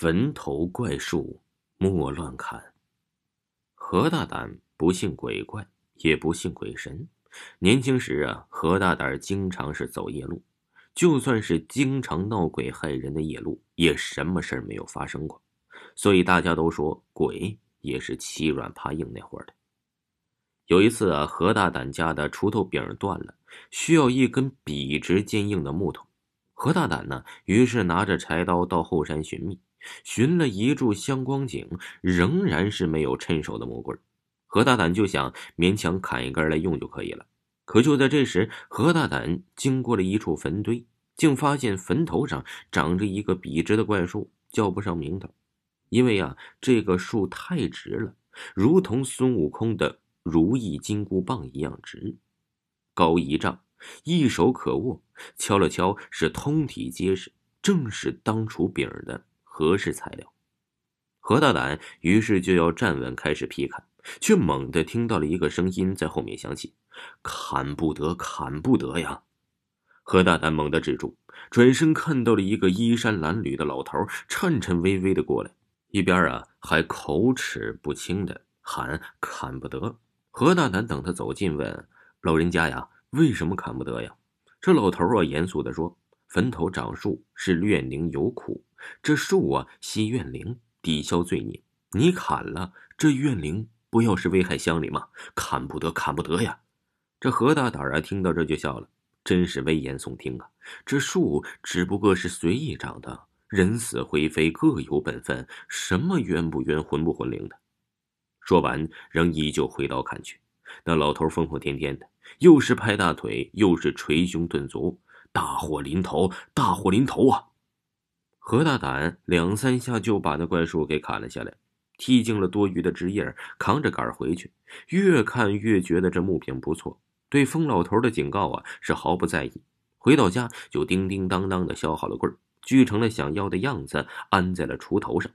坟头怪树莫乱砍。何大胆不信鬼怪，也不信鬼神。年轻时啊，何大胆经常是走夜路，就算是经常闹鬼害人的夜路，也什么事儿没有发生过。所以大家都说鬼也是欺软怕硬那会儿的。有一次啊，何大胆家的锄头柄断了，需要一根笔直坚硬的木头。何大胆呢，于是拿着柴刀到后山寻觅。寻了一炷香光景，仍然是没有趁手的木棍何大胆就想勉强砍一根来用就可以了。可就在这时，何大胆经过了一处坟堆，竟发现坟头上长着一个笔直的怪树，叫不上名头，因为啊，这个树太直了，如同孙悟空的如意金箍棒一样直，高一丈，一手可握。敲了敲，是通体结实，正是当初柄的。合适材料，何大胆于是就要站稳开始劈砍，却猛地听到了一个声音在后面响起：“砍不得，砍不得呀！”何大胆猛地止住，转身看到了一个衣衫褴褛的老头，颤颤巍巍的过来，一边啊还口齿不清的喊：“砍不得！”何大胆等他走近问：“老人家呀，为什么砍不得呀？”这老头啊严肃的说：“坟头长树是怨灵有苦。”这树啊，吸怨灵，抵消罪孽。你砍了这怨灵，不要是危害乡里吗？砍不得，砍不得呀！这何大胆啊，听到这就笑了，真是危言耸听啊！这树只不过是随意长的，人死灰飞，各有本分，什么冤不冤，魂不魂灵的。说完，仍依旧挥刀砍去。那老头疯疯癫癫的，又是拍大腿，又是捶胸顿足，大祸临头，大祸临头啊！何大胆两三下就把那怪树给砍了下来，剔净了多余的枝叶，扛着杆回去。越看越觉得这木柄不错，对疯老头的警告啊是毫不在意。回到家就叮叮当当的削好了棍儿，锯成了想要的样子，安在了锄头上。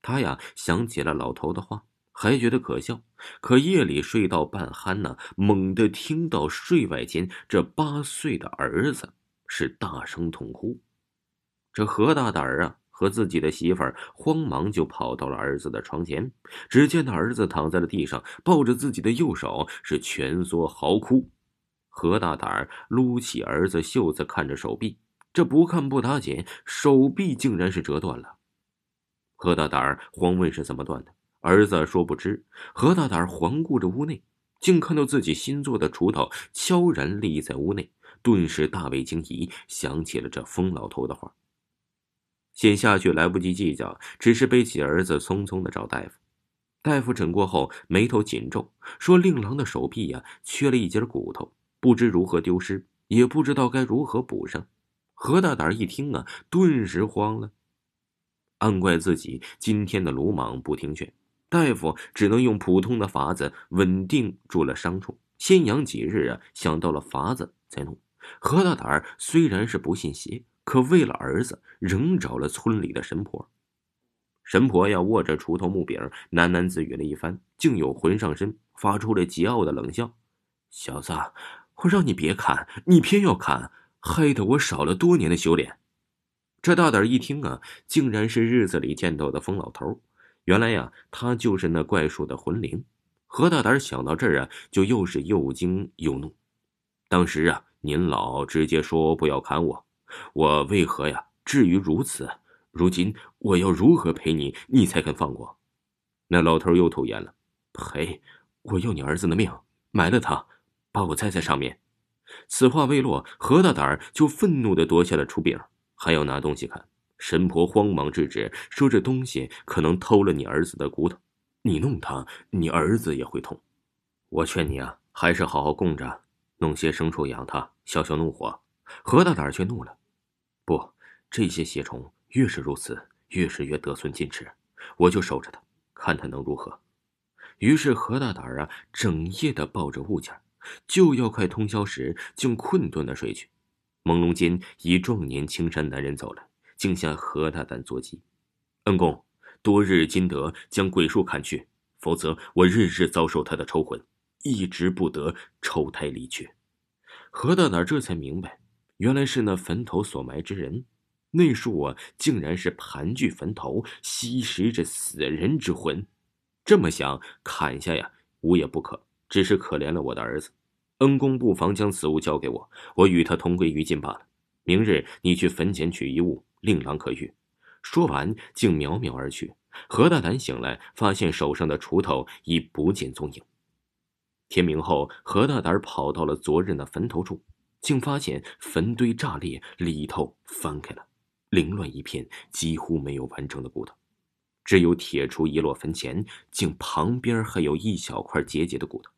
他呀想起了老头的话，还觉得可笑。可夜里睡到半酣呢，猛地听到睡外间这八岁的儿子是大声痛哭。这何大胆儿啊，和自己的媳妇儿慌忙就跑到了儿子的床前。只见那儿子躺在了地上，抱着自己的右手，是蜷缩嚎哭。何大胆儿撸起儿子袖子，看着手臂，这不看不打紧，手臂竟然是折断了。何大胆儿慌问是怎么断的，儿子说不知。何大胆环顾着屋内，竟看到自己新做的锄头悄然立在屋内，顿时大为惊疑，想起了这疯老头的话。先下去来不及计较，只是背起儿子，匆匆的找大夫。大夫诊过后，眉头紧皱，说：“令郎的手臂呀，缺了一截骨头，不知如何丢失，也不知道该如何补上。”何大胆一听啊，顿时慌了，暗怪自己今天的鲁莽不听劝。大夫只能用普通的法子稳定住了伤处，先养几日啊，想到了法子再弄。何大胆虽然是不信邪。可为了儿子，仍找了村里的神婆。神婆呀，握着锄头木柄，喃喃自语了一番，竟有魂上身，发出了桀骜的冷笑：“小子，我让你别砍，你偏要砍，害得我少了多年的修炼。”这大胆一听啊，竟然是日子里见到的疯老头。原来呀，他就是那怪树的魂灵。何大胆想到这儿啊，就又是又惊又怒。当时啊，您老直接说不要砍我。我为何呀？至于如此？如今我要如何赔你，你才肯放过？那老头又吐言了：“赔！我要你儿子的命，埋了他，把我栽在上面。”此话未落，何大胆就愤怒的夺下了锄柄，还要拿东西砍。神婆慌忙制止，说：“这东西可能偷了你儿子的骨头，你弄他，你儿子也会痛。我劝你啊，还是好好供着，弄些牲畜养他，消消怒火。”何大胆却怒了。不，这些邪虫越是如此，越是越得寸进尺，我就守着他，看他能如何。于是何大胆啊，整夜的抱着物件，就要快通宵时，竟困顿的睡去。朦胧间，一壮年青衫男人走来，竟向何大胆作揖：“恩公，多日今得将鬼树砍去，否则我日日遭受他的抽魂，一直不得抽胎离去。”何大胆这才明白，原来是那坟头所埋之人。那树啊，竟然是盘踞坟头，吸食着死人之魂。这么想，砍下呀，无也不可。只是可怜了我的儿子。恩公不妨将此物交给我，我与他同归于尽罢了。明日你去坟前取一物，令郎可遇。说完，竟渺渺而去。何大胆醒来，发现手上的锄头已不见踪影。天明后，何大胆跑到了昨日那坟头处，竟发现坟堆炸裂，里头翻开了。凌乱一片，几乎没有完整的骨头，只有铁锄一落坟前，竟旁边还有一小块节节的骨头。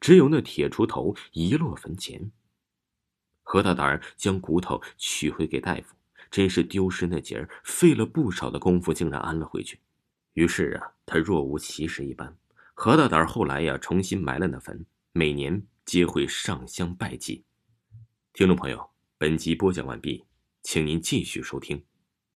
只有那铁锄头一落坟前，何大胆将骨头取回给大夫，真是丢失那节儿，费了不少的功夫，竟然安了回去。于是啊，他若无其事一般。何大胆后来呀，重新埋了那坟，每年皆会上香拜祭。听众朋友，本集播讲完毕。请您继续收听。